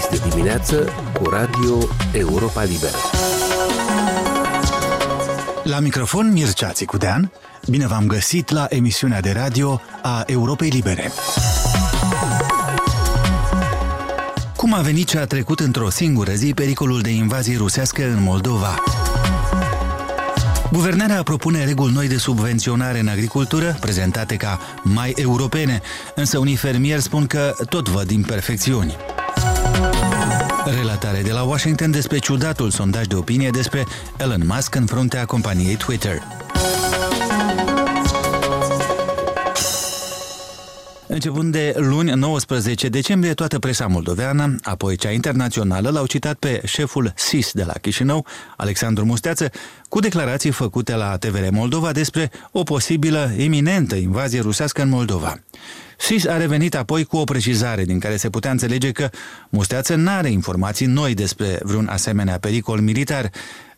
Este dimineață cu Radio Europa Liberă. La microfon Mircea Țicudean, bine v-am găsit la emisiunea de radio a Europei Libere. Cum a venit ce a trecut într-o singură zi pericolul de invazie rusească în Moldova? Guvernarea propune reguli noi de subvenționare în agricultură, prezentate ca mai europene, însă unii fermieri spun că tot văd imperfecțiuni. Relatare de la Washington despre ciudatul sondaj de opinie despre Elon Musk în fruntea companiei Twitter. Începând de luni 19 decembrie, toată presa moldoveană, apoi cea internațională, l-au citat pe șeful SIS de la Chișinău, Alexandru Musteață, cu declarații făcute la TVR Moldova despre o posibilă iminentă invazie rusească în Moldova. SIS a revenit apoi cu o precizare din care se putea înțelege că Musteață n-are informații noi despre vreun asemenea pericol militar,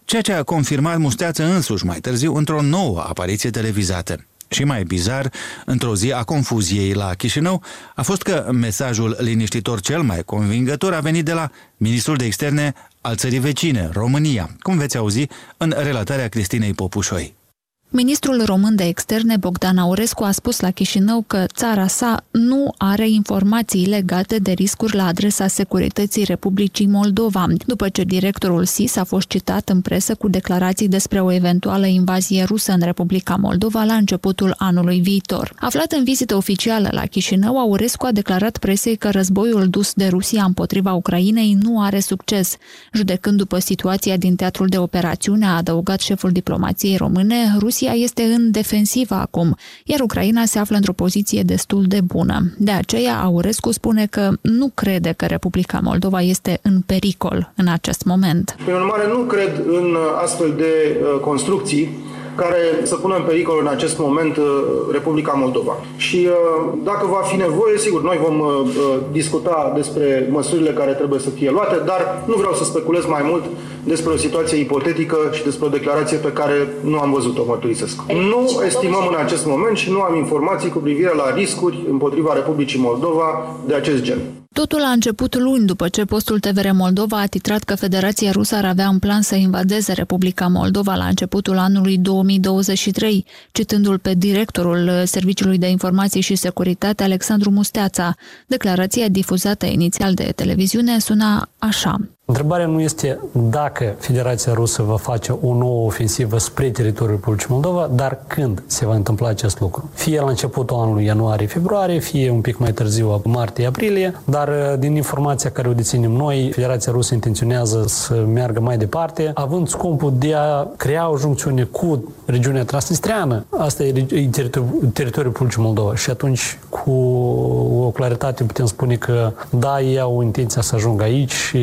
ceea ce a confirmat Musteață însuși mai târziu într-o nouă apariție televizată. Și mai bizar, într-o zi a confuziei la Chișinău, a fost că mesajul liniștitor cel mai convingător a venit de la ministrul de externe al țării vecine, România, cum veți auzi în relatarea Cristinei Popușoi. Ministrul român de externe Bogdan Aurescu a spus la Chișinău că țara sa nu are informații legate de riscuri la adresa securității Republicii Moldova, după ce directorul SIS a fost citat în presă cu declarații despre o eventuală invazie rusă în Republica Moldova la începutul anului viitor. Aflat în vizită oficială la Chișinău, Aurescu a declarat presei că războiul dus de Rusia împotriva Ucrainei nu are succes. Judecând după situația din teatrul de operațiune, a adăugat șeful diplomației române, Rusia Rusia este în defensivă acum, iar Ucraina se află într-o poziție destul de bună. De aceea, Aurescu spune că nu crede că Republica Moldova este în pericol în acest moment. Prin urmare, nu cred în astfel de uh, construcții care să pună în pericol în acest moment uh, Republica Moldova. Și uh, dacă va fi nevoie, sigur, noi vom uh, discuta despre măsurile care trebuie să fie luate, dar nu vreau să speculez mai mult despre o situație ipotetică și despre o declarație pe care nu am văzut-o, mărturisesc. Nu estimăm în acest moment și nu am informații cu privire la riscuri împotriva Republicii Moldova de acest gen. Totul a început luni după ce postul TVR Moldova a titrat că Federația Rusă ar avea în plan să invadeze Republica Moldova la începutul anului 2023, citându-l pe directorul Serviciului de Informații și Securitate Alexandru Musteața. Declarația difuzată inițial de televiziune suna așa. Întrebarea nu este dacă Federația Rusă va face o nouă ofensivă spre teritoriul Republicii Moldova, dar când se va întâmpla acest lucru. Fie la începutul anului ianuarie-februarie, fie un pic mai târziu, martie-aprilie, dar uh, din informația care o deținem noi, Federația Rusă intenționează să meargă mai departe, având scopul de a crea o juncțiune cu regiunea transnistreană. Asta e teritoriul, teritoriul Republicii Moldova și atunci cu o claritate putem spune că da, ei au intenția să ajungă aici și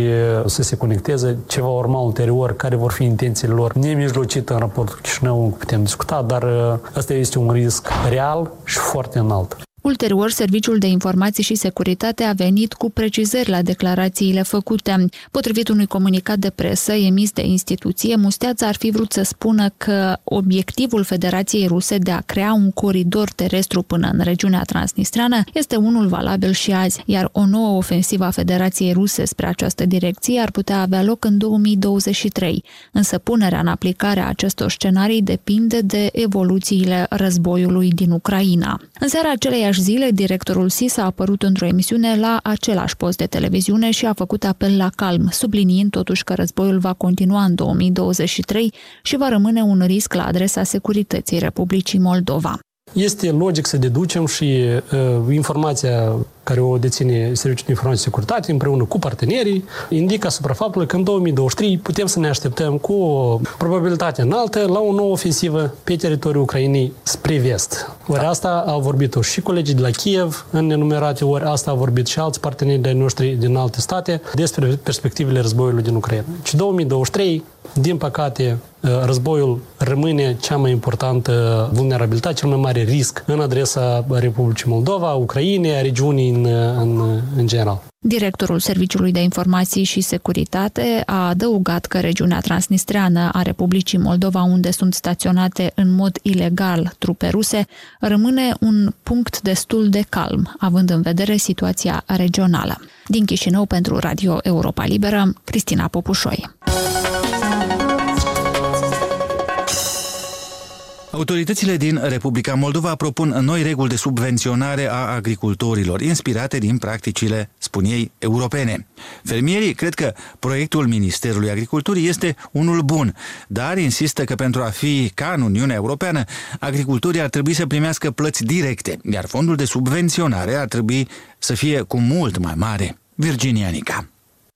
să se conecteze, ce va urma ulterior, care vor fi intențiile lor nemijlocit în raport cu Chișinău, putem discuta, dar asta este un risc real și foarte înalt. Ulterior, Serviciul de Informații și Securitate a venit cu precizări la declarațiile făcute. Potrivit unui comunicat de presă emis de instituție, Musteața ar fi vrut să spună că obiectivul Federației Ruse de a crea un coridor terestru până în regiunea transnistreană este unul valabil și azi, iar o nouă ofensivă a Federației Ruse spre această direcție ar putea avea loc în 2023, însă punerea în aplicare a acestor scenarii depinde de evoluțiile războiului din Ucraina. În seara acelei aceleași zile, directorul SIS a apărut într-o emisiune la același post de televiziune și a făcut apel la calm, subliniind totuși că războiul va continua în 2023 și va rămâne un risc la adresa securității Republicii Moldova. Este logic să deducem și uh, informația care o deține Serviciul de Informație și Securitate împreună cu partenerii, indică asupra faptului că în 2023 putem să ne așteptăm cu o probabilitate înaltă la o nouă ofensivă pe teritoriul Ucrainei spre vest. Ori asta au vorbit și colegii de la Kiev în nenumerate ori, asta au vorbit și alți parteneri de noștri din alte state despre perspectivele războiului din Ucraina. Și 2023, din păcate, războiul rămâne cea mai importantă vulnerabilitate, cel mai mare risc în adresa Republicii Moldova, Ucrainei, a regiunii în, în, în general. Directorul Serviciului de Informații și Securitate a adăugat că regiunea transnistreană a Republicii Moldova, unde sunt staționate în mod ilegal trupe ruse, rămâne un punct destul de calm, având în vedere situația regională. Din Chișinău pentru Radio Europa Liberă, Cristina Popușoi. Autoritățile din Republica Moldova propun noi reguli de subvenționare a agricultorilor, inspirate din practicile, spun ei, europene. Fermierii cred că proiectul Ministerului Agriculturii este unul bun, dar insistă că pentru a fi ca în Uniunea Europeană, agricultorii ar trebui să primească plăți directe, iar fondul de subvenționare ar trebui să fie cu mult mai mare. Virginia Nica.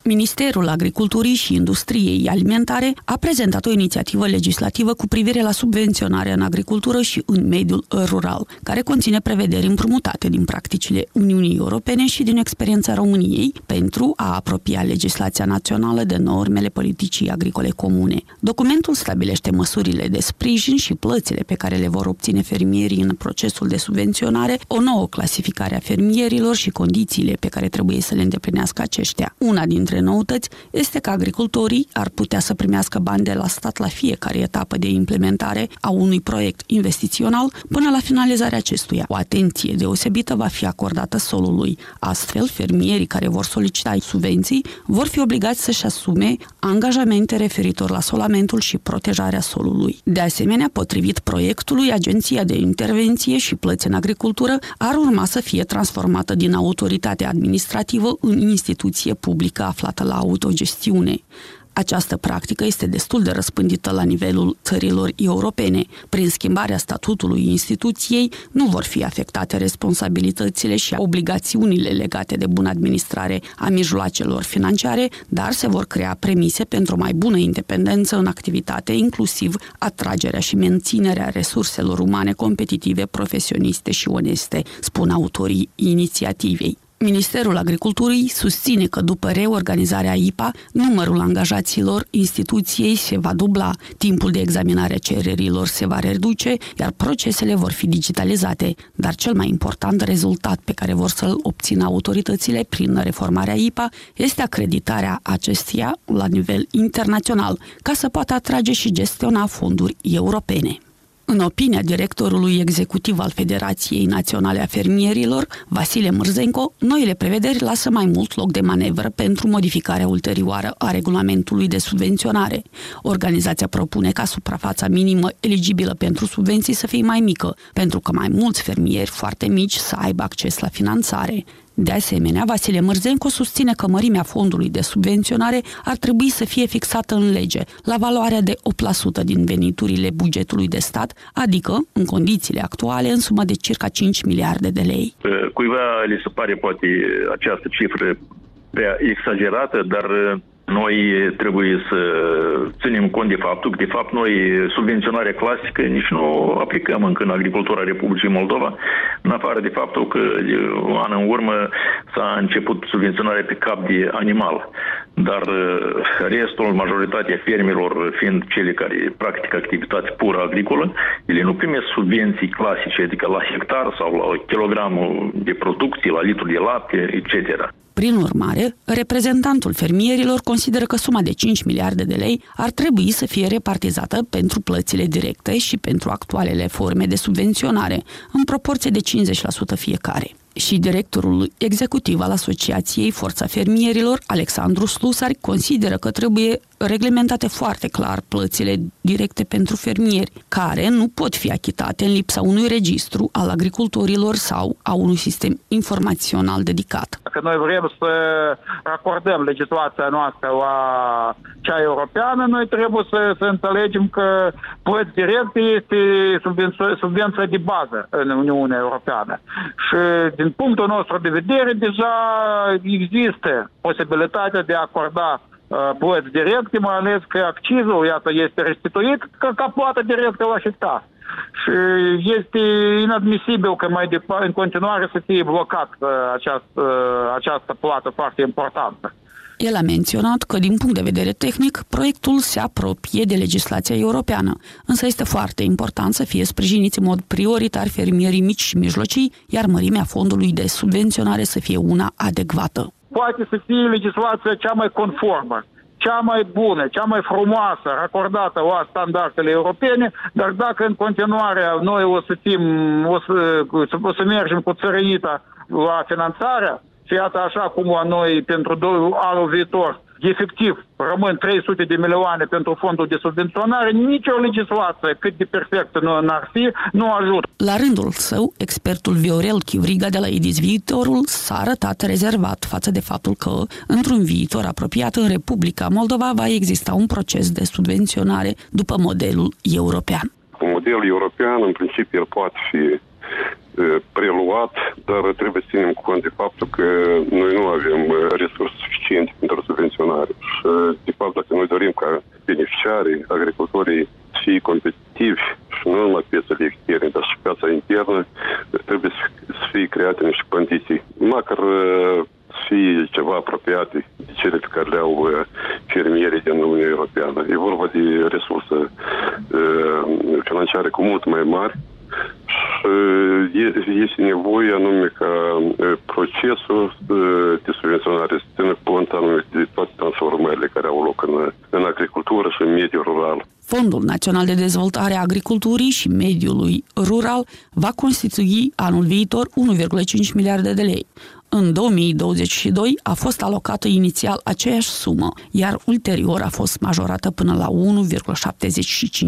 Ministerul Agriculturii și Industriei Alimentare a prezentat o inițiativă legislativă cu privire la subvenționarea în agricultură și în mediul rural, care conține prevederi împrumutate din practicile Uniunii Europene și din experiența României pentru a apropia legislația națională de normele politicii agricole comune. Documentul stabilește măsurile de sprijin și plățile pe care le vor obține fermierii în procesul de subvenționare, o nouă clasificare a fermierilor și condițiile pe care trebuie să le îndeplinească aceștia. Una dintre dintre noutăți este că agricultorii ar putea să primească bani de la stat la fiecare etapă de implementare a unui proiect investițional până la finalizarea acestuia. O atenție deosebită va fi acordată solului. Astfel, fermierii care vor solicita subvenții vor fi obligați să-și asume angajamente referitor la solamentul și protejarea solului. De asemenea, potrivit proiectului, Agenția de Intervenție și Plăți în Agricultură ar urma să fie transformată din autoritate administrativă în instituție publică aflată aflată la autogestiune. Această practică este destul de răspândită la nivelul țărilor europene. Prin schimbarea statutului instituției nu vor fi afectate responsabilitățile și obligațiunile legate de bună administrare a mijloacelor financiare, dar se vor crea premise pentru o mai bună independență în activitate, inclusiv atragerea și menținerea resurselor umane competitive, profesioniste și oneste, spun autorii inițiativei. Ministerul Agriculturii susține că după reorganizarea IPA, numărul angajaților instituției se va dubla, timpul de examinare a cererilor se va reduce, iar procesele vor fi digitalizate. Dar cel mai important rezultat pe care vor să-l obțină autoritățile prin reformarea IPA este acreditarea acesteia la nivel internațional, ca să poată atrage și gestiona fonduri europene. În opinia directorului executiv al Federației Naționale a Fermierilor, Vasile Mârzenco, noile prevederi lasă mai mult loc de manevră pentru modificarea ulterioară a regulamentului de subvenționare. Organizația propune ca suprafața minimă eligibilă pentru subvenții să fie mai mică, pentru că mai mulți fermieri foarte mici să aibă acces la finanțare. De asemenea, Vasile Mărzenco susține că mărimea fondului de subvenționare ar trebui să fie fixată în lege, la valoarea de 8% din veniturile bugetului de stat, adică, în condițiile actuale, în sumă de circa 5 miliarde de lei. Cuiva li se pare poate această cifră prea exagerată, dar noi trebuie să ținem cont de faptul că, de fapt, noi subvenționarea clasică nici nu aplicăm încă în agricultura Republicii Moldova, în afară de faptul că un an în urmă s-a început subvenționarea pe cap de animal. Dar restul, majoritatea fermilor, fiind cele care practică activități pură agricolă, ele nu primesc subvenții clasice, adică la hectar sau la kilogramul de producție, la litru de lapte, etc. Prin urmare, reprezentantul fermierilor consideră că suma de 5 miliarde de lei ar trebui să fie repartizată pentru plățile directe și pentru actualele forme de subvenționare, în proporție de 50% fiecare și directorul executiv al Asociației Forța Fermierilor, Alexandru Slusari, consideră că trebuie reglementate foarte clar plățile directe pentru fermieri, care nu pot fi achitate în lipsa unui registru al agricultorilor sau a unui sistem informațional dedicat. Dacă noi vrem să acordăm legislația noastră la cea europeană, noi trebuie să, să înțelegem că plăți directe este subvenția, subvenția de bază în Uniunea Europeană. Și din punctul nostru de vedere, deja există posibilitatea de a acorda uh, plăți directe, mai ales că accizul, iată, este restituit ca, ca plată directă la hectar. Și este inadmisibil că mai departe, în continuare să fie blocat uh, această, uh, această plată foarte importantă. El a menționat că, din punct de vedere tehnic, proiectul se apropie de legislația europeană, însă este foarte important să fie sprijiniți în mod prioritar fermierii mici și mijlocii, iar mărimea fondului de subvenționare să fie una adecvată. Poate să fie legislația cea mai conformă cea mai bună, cea mai frumoasă, racordată la standardele europene, dar dacă în continuare noi o să fim, o să, o să mergem cu țărănita la finanțarea, și iată așa cum la noi pentru anul viitor efectiv rămân 300 de milioane pentru fondul de subvenționare, nicio legislație, cât de perfectă nu ar fi, nu ajută. La rândul său, expertul Viorel Chivriga de la IDIS Viitorul s-a arătat rezervat față de faptul că, într-un viitor apropiat în Republica Moldova, va exista un proces de subvenționare după modelul european. Modelul european, în principiu, el poate fi preluat, dar trebuie să ținem cont de faptul că noi nu avem resurse suficiente pentru subvenționare. Și, de fapt, dacă noi dorim ca beneficiarii, agricultorii să fie competitivi și nu numai piețele externe, dar și piața internă, trebuie să fie create niște condiții, măcar să fie ceva apropiate de cele pe care le au fermierii din Uniunea Europeană. E vorba de resurse financiare cu mult mai mari, este nevoie anume ca procesul de subvenționare să țină cont anume de toate transformările care au loc în, în agricultură și în mediul rural. Fondul Național de Dezvoltare a Agriculturii și Mediului Rural va constitui anul viitor 1,5 miliarde de lei. În 2022 a fost alocată inițial aceeași sumă, iar ulterior a fost majorată până la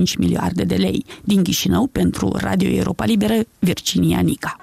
1,75 miliarde de lei. Din Chișinău, pentru Radio Europa Liberă, Virginia Nica.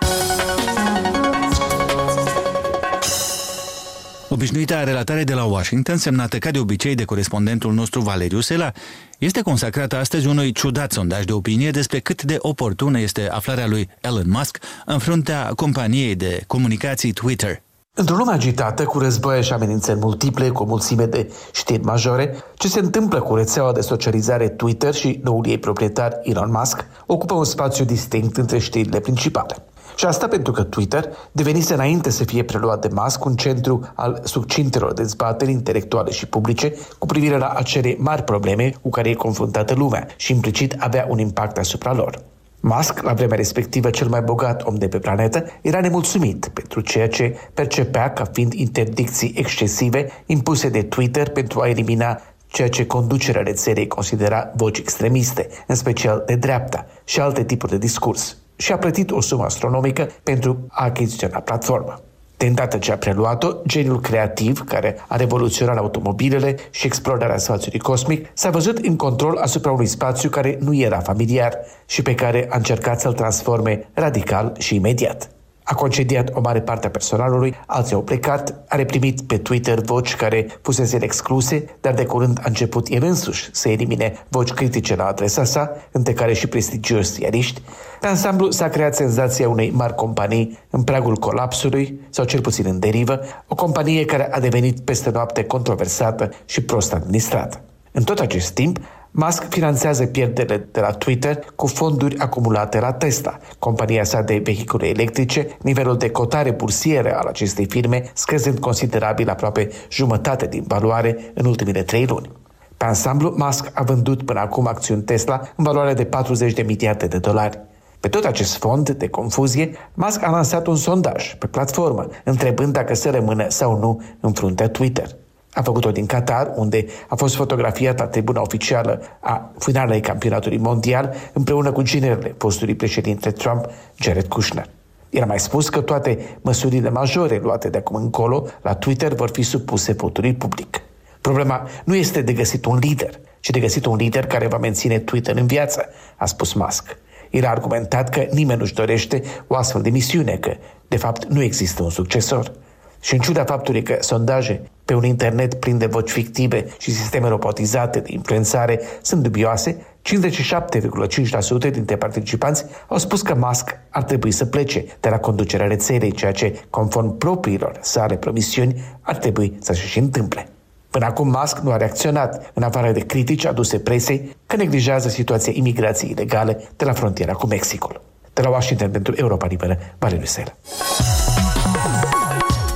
Obișnuita relatare de la Washington, semnată ca de obicei de corespondentul nostru Valeriu Sela, este consacrată astăzi unui ciudat sondaj de opinie despre cât de oportună este aflarea lui Elon Musk în fruntea companiei de comunicații Twitter. Într-o lume agitată, cu războaie și amenințări multiple, cu o mulțime de știri majore, ce se întâmplă cu rețeaua de socializare Twitter și noul ei proprietar Elon Musk ocupă un spațiu distinct între știrile principale. Și asta pentru că Twitter devenise înainte să fie preluat de Musk un centru al succintelor dezbateri intelectuale și publice cu privire la acele mari probleme cu care e confruntată lumea și implicit avea un impact asupra lor. Musk, la vremea respectivă cel mai bogat om de pe planetă, era nemulțumit pentru ceea ce percepea ca fiind interdicții excesive impuse de Twitter pentru a elimina ceea ce conducerea rețelei considera voci extremiste, în special de dreapta, și alte tipuri de discurs și a plătit o sumă astronomică pentru a achiziționa platforma. De îndată ce a preluat-o, geniul creativ, care a revoluționat automobilele și explorarea spațiului cosmic, s-a văzut în control asupra unui spațiu care nu era familiar și pe care a încercat să-l transforme radical și imediat. A concediat o mare parte a personalului, alții au plecat, a reprimit pe Twitter voci care fusese excluse, dar de curând a început el însuși să elimine voci critice la adresa sa, între care și prestigioși ziariști. Pe ansamblu s-a creat senzația unei mari companii în pragul colapsului, sau cel puțin în derivă, o companie care a devenit peste noapte controversată și prost administrată. În tot acest timp, Musk finanțează pierderile de la Twitter cu fonduri acumulate la Tesla, compania sa de vehicule electrice, nivelul de cotare bursieră al acestei firme scăzând considerabil aproape jumătate din valoare în ultimele trei luni. Pe ansamblu, Musk a vândut până acum acțiuni Tesla în valoare de 40 de miliarde de dolari. Pe tot acest fond de confuzie, Musk a lansat un sondaj pe platformă, întrebând dacă să rămână sau nu în fruntea Twitter. A făcut-o din Qatar, unde a fost fotografiată tribuna oficială a finalei campionatului mondial împreună cu ginerele postului președinte Trump, Jared Kushner. El a mai spus că toate măsurile majore luate de acum încolo la Twitter vor fi supuse votului public. Problema nu este de găsit un lider, ci de găsit un lider care va menține Twitter în viață, a spus Musk. El a argumentat că nimeni nu-și dorește o astfel de misiune, că, de fapt, nu există un succesor. Și în ciuda faptului că sondaje pe un internet plin de voci fictive și sisteme robotizate de influențare sunt dubioase, 57,5% dintre participanți au spus că Musk ar trebui să plece de la conducerea rețelei, ceea ce, conform propriilor sale promisiuni, ar trebui să se și întâmple. Până acum Musk nu a reacționat, în afară de critici aduse presei că neglijează situația imigrației ilegale de la frontiera cu Mexicul. De la Washington pentru Europa Liberă, Valeriu Sel.